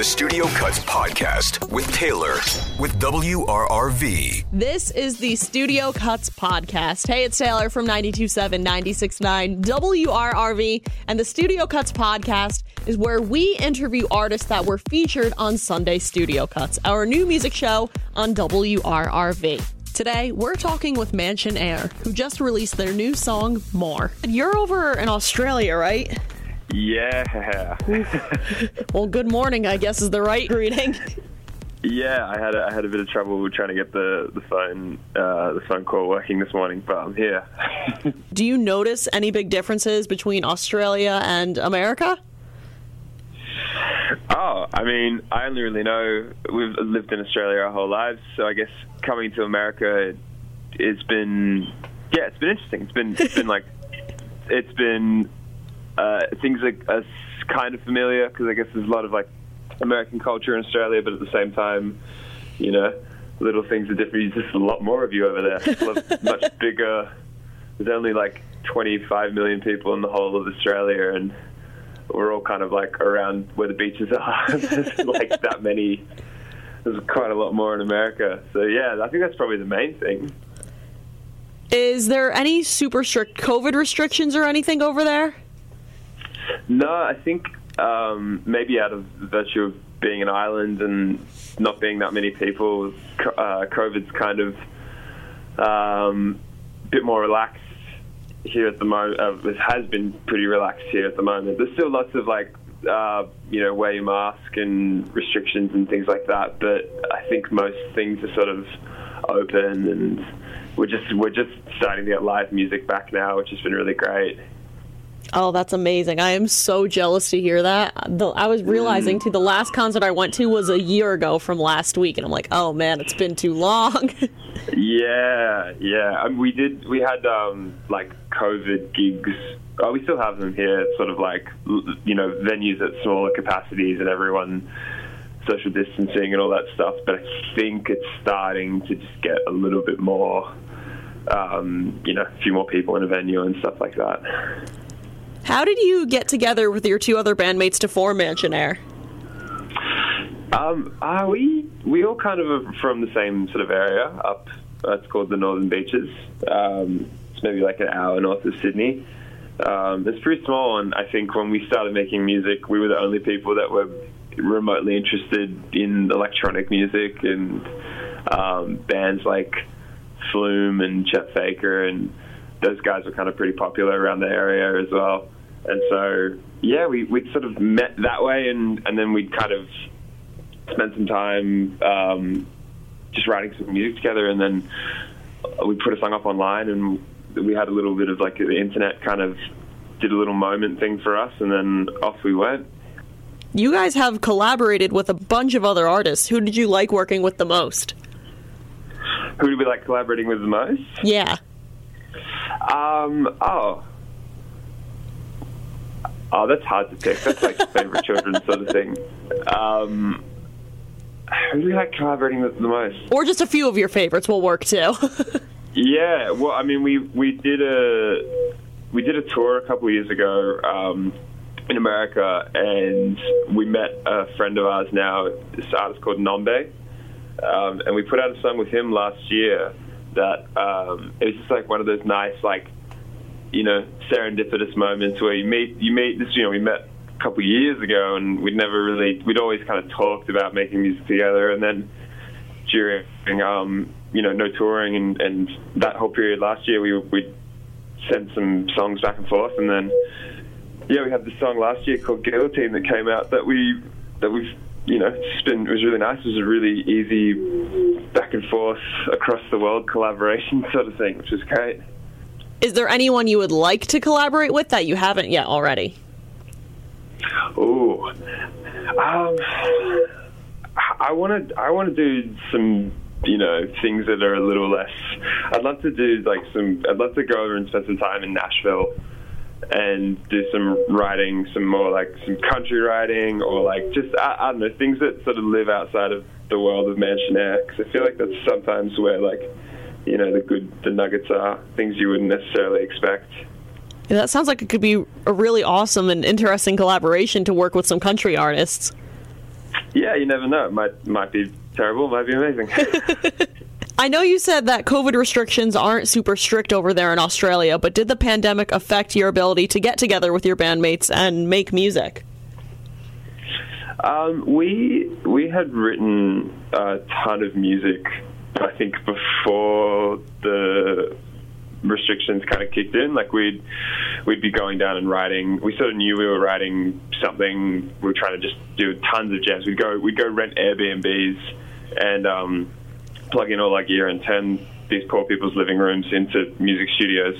the Studio Cuts podcast with Taylor with WRRV. This is the Studio Cuts podcast. Hey, it's Taylor from 927 969 WRRV. And the Studio Cuts podcast is where we interview artists that were featured on Sunday Studio Cuts, our new music show on WRRV. Today, we're talking with Mansionair, who just released their new song, More. You're over in Australia, right? Yeah. Well, good morning, I guess is the right greeting. yeah, I had a, I had a bit of trouble trying to get the the phone uh, the phone call working this morning, but I'm here. Do you notice any big differences between Australia and America? oh, I mean, I only really know we've lived in Australia our whole lives, so I guess coming to America, it's been yeah, it's been interesting. It's been it's been like it's been uh, things are, are kind of familiar because I guess there's a lot of like American culture in Australia, but at the same time, you know, little things are different. There's just a lot more of you over there. Much bigger. There's only like 25 million people in the whole of Australia, and we're all kind of like around where the beaches are. There's like that many. There's quite a lot more in America. So yeah, I think that's probably the main thing. Is there any super strict COVID restrictions or anything over there? No, I think um, maybe out of virtue of being an island and not being that many people, uh, COVID's kind of um, a bit more relaxed here at the moment. Uh, it has been pretty relaxed here at the moment. There's still lots of like, uh, you know, wear your mask and restrictions and things like that. But I think most things are sort of open, and we're just we're just starting to get live music back now, which has been really great. Oh, that's amazing. I am so jealous to hear that. The, I was realizing too, the last concert I went to was a year ago from last week, and I'm like, oh man, it's been too long. Yeah, yeah. Um, we did. We had um, like COVID gigs. Oh, we still have them here. It's sort of like you know venues at smaller capacities and everyone social distancing and all that stuff. But I think it's starting to just get a little bit more. Um, you know, a few more people in a venue and stuff like that. How did you get together with your two other bandmates to form Mansionair? Um, uh, we we all kind of are from the same sort of area up. Uh, it's called the Northern Beaches. Um, it's maybe like an hour north of Sydney. Um, it's pretty small, and I think when we started making music, we were the only people that were remotely interested in electronic music and um, bands like Flume and Chet Faker, and those guys were kind of pretty popular around the area as well. And so, yeah, we we sort of met that way, and and then we'd kind of spent some time um, just writing some music together, and then we put a song up online, and we had a little bit of like the internet kind of did a little moment thing for us, and then off we went. You guys have collaborated with a bunch of other artists. Who did you like working with the most? Who did we like collaborating with the most? Yeah. Um, oh. Oh, that's hard to pick. That's like favorite children sort of thing. Um, who do we like collaborating with the most? Or just a few of your favorites will work too. Yeah, well, I mean, we we did a we did a tour a couple of years ago um, in America, and we met a friend of ours now, this artist called Nombe, um, and we put out a song with him last year. That um, it was just like one of those nice, like you know, serendipitous moments where you meet you meet this. You know, we met a couple of years ago, and we'd never really we'd always kind of talked about making music together, and then during um, you know no touring and, and that whole period last year we we sent some songs back and forth. And then yeah we had this song last year called Guillotine that came out that we that we've you know it's been it was really nice. It was a really easy back and forth across the world collaboration sort of thing which was great Is there anyone you would like to collaborate with that you haven't yet already? Ooh. Um, I want to. I want to do some, you know, things that are a little less. I'd love to do like some. I'd love to go over and spend some time in Nashville and do some writing, some more like some country writing, or like just I, I don't know things that sort of live outside of the world of mansion. Because I feel like that's sometimes where like, you know, the good the nuggets are things you wouldn't necessarily expect. Yeah, that sounds like it could be a really awesome and interesting collaboration to work with some country artists. yeah, you never know. It might might be terrible, might be amazing. I know you said that COVID restrictions aren't super strict over there in Australia, but did the pandemic affect your ability to get together with your bandmates and make music? Um, we we had written a ton of music, I think, before the restrictions kind of kicked in. Like we'd we'd be going down and writing. We sort of knew we were writing something. We were trying to just do tons of jams. We'd go we'd go rent Airbnbs and um, plug in all our gear and turn these poor people's living rooms into music studios.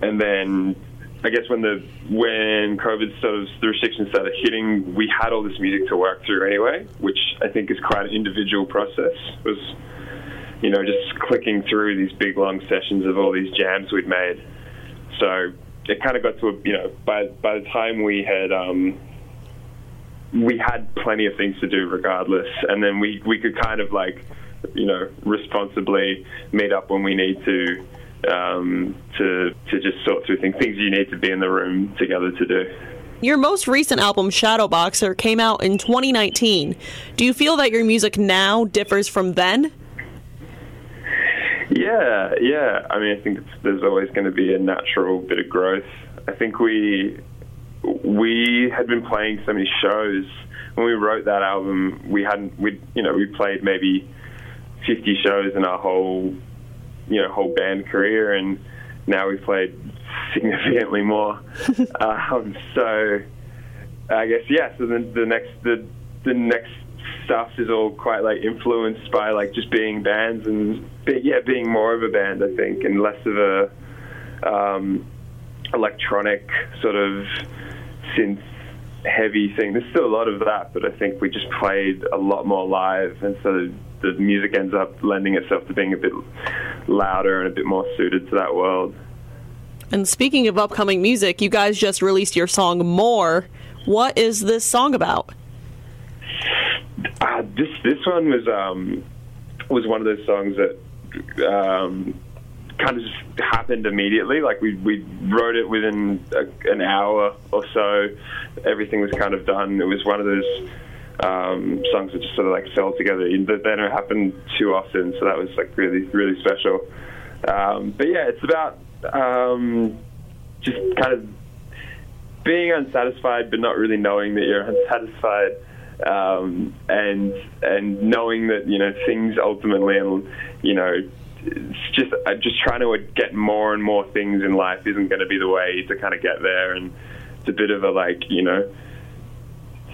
And then I guess when the when COVID sort of the restrictions started hitting, we had all this music to work through anyway, which I think is quite an individual process. It was you know just clicking through these big long sessions of all these jams we'd made. So it kind of got to a you know by by the time we had um, we had plenty of things to do regardless, and then we we could kind of like you know responsibly meet up when we need to um, to to just sort through things things you need to be in the room together to do. Your most recent album, Shadowboxer, came out in 2019. Do you feel that your music now differs from then? Yeah, yeah. I mean, I think there's always going to be a natural bit of growth. I think we we had been playing so many shows when we wrote that album. We hadn't, we you know, we played maybe 50 shows in our whole you know whole band career, and now we've played significantly more. um, so I guess yeah. So the, the next the the next stuff is all quite like influenced by like just being bands and be, yeah, being more of a band, I think, and less of a um, electronic sort of synth heavy thing. There's still a lot of that, but I think we just played a lot more live, and so the music ends up lending itself to being a bit louder and a bit more suited to that world. And speaking of upcoming music, you guys just released your song More. What is this song about? Uh, this this one was um, was one of those songs that um, kind of just happened immediately. Like we we wrote it within a, an hour or so. Everything was kind of done. It was one of those um, songs that just sort of like fell together. They don't happen too often, so that was like really really special. Um, but yeah, it's about um, just kind of being unsatisfied, but not really knowing that you're unsatisfied. Um, and and knowing that you know things ultimately, and you know, it's just uh, just trying to get more and more things in life isn't going to be the way to kind of get there, and it's a bit of a like you know,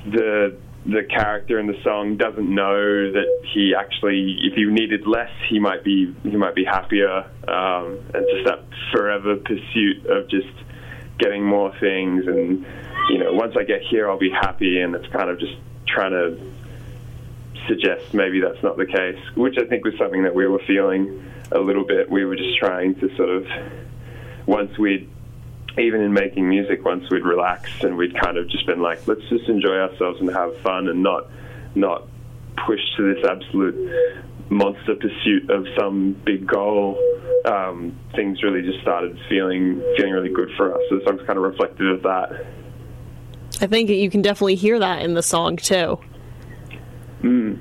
the the character in the song doesn't know that he actually, if he needed less, he might be he might be happier, um, and just that forever pursuit of just getting more things, and you know, once I get here, I'll be happy, and it's kind of just trying to suggest maybe that's not the case, which I think was something that we were feeling a little bit. We were just trying to sort of once we'd even in making music, once we'd relaxed and we'd kind of just been like, let's just enjoy ourselves and have fun and not not push to this absolute monster pursuit of some big goal. Um, things really just started feeling feeling really good for us. So the song's kind of reflective of that. I think you can definitely hear that in the song too. Mm.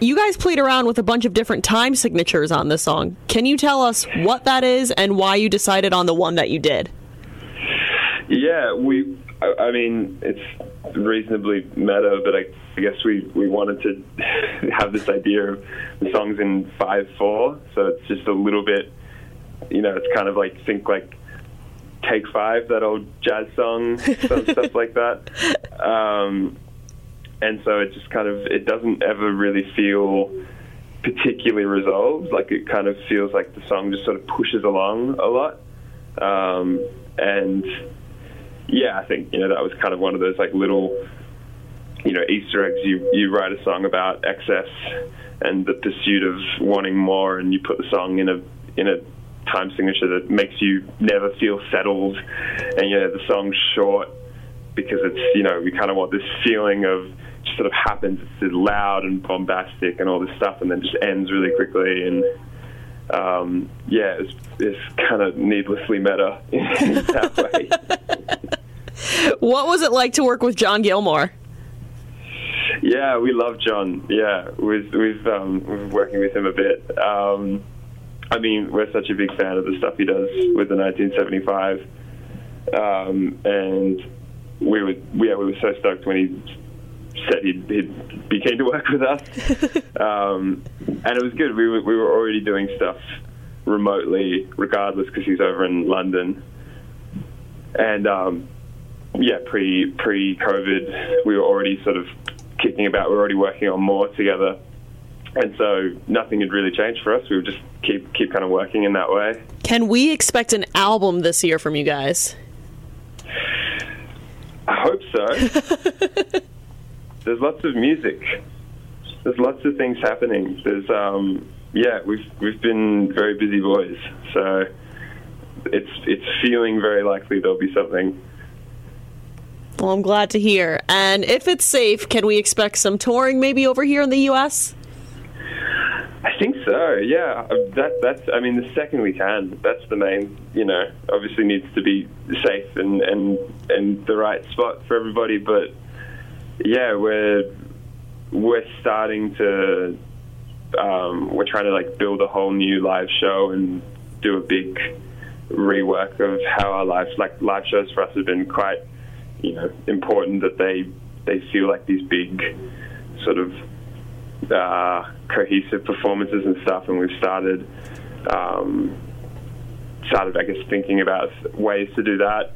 You guys played around with a bunch of different time signatures on this song. Can you tell us what that is and why you decided on the one that you did? Yeah, we. I mean, it's reasonably meta, but I, I guess we, we wanted to have this idea of the songs in five four, so it's just a little bit. You know, it's kind of like think like Take Five, that old jazz song, some stuff like that. Um, and so it just kind of it doesn't ever really feel particularly resolved. Like it kind of feels like the song just sort of pushes along a lot. Um, and yeah, I think you know that was kind of one of those like little you know Easter eggs. You you write a song about excess and the pursuit of wanting more, and you put the song in a in a time signature that makes you never feel settled. And you know the song's short because it's you know we kind of want this feeling of just sort of happens. It's loud and bombastic and all this stuff, and then just ends really quickly. And um, yeah, it's, it's kind of needlessly meta in that way. what was it like to work with John Gilmore? Yeah, we love John. Yeah, we've we've um, we've been working with him a bit. Um, I mean, we're such a big fan of the stuff he does with the 1975, um, and we were yeah we were so stoked when he said he'd, he'd be keen to work with us, um, and it was good. We were we were already doing stuff remotely, regardless, because he's over in London, and um, yeah, pre pre COVID, we were already sort of kicking about. We were already working on more together, and so nothing had really changed for us. We would just keep keep kind of working in that way. Can we expect an album this year from you guys? I hope so. There's lots of music. There's lots of things happening. There's um, yeah, we've we've been very busy boys, so it's it's feeling very likely there'll be something. Well, I'm glad to hear. And if it's safe, can we expect some touring maybe over here in the U.S.? I think so. Yeah, that that's. I mean, the second we can, that's the main. You know, obviously needs to be safe and and and the right spot for everybody. But yeah, we're we're starting to. Um, we're trying to like build a whole new live show and do a big rework of how our lives like live shows for us have been quite you know important that they they feel like these big sort of uh, cohesive performances and stuff, and we've started um, started, I guess, thinking about ways to do that.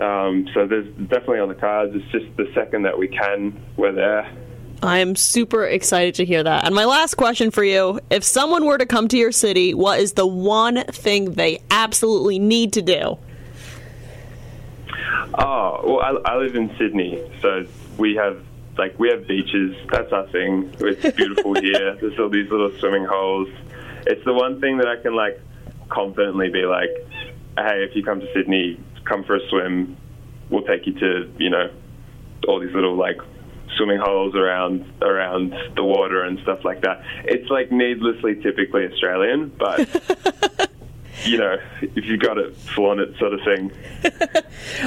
Um, so there's definitely on the cards. It's just the second that we can, we're there. I am super excited to hear that. And my last question for you if someone were to come to your city, what is the one thing they absolutely need to do? Oh, well, I, I live in Sydney, so we have like we have beaches. That's our thing. It's beautiful here. There's all these little swimming holes. It's the one thing that I can like confidently be like, hey, if you come to Sydney, come for a swim. We'll take you to you know all these little like swimming holes around around the water and stuff like that. It's like needlessly typically Australian, but you know, if you got it, flaunt it, sort of thing.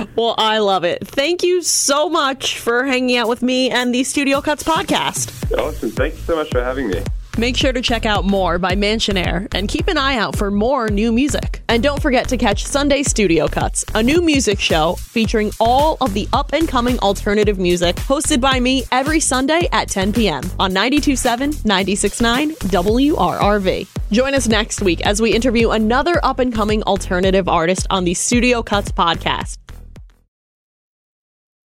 well, I love it. Thank you so much for hanging out with me and the Studio Cuts podcast. Awesome. Thank you so much for having me. Make sure to check out more by Mansionair and keep an eye out for more new music. And don't forget to catch Sunday Studio Cuts, a new music show featuring all of the up and coming alternative music hosted by me every Sunday at 10 p.m. on 927 969 WRRV. Join us next week as we interview another up and coming alternative artist on the Studio Cuts podcast.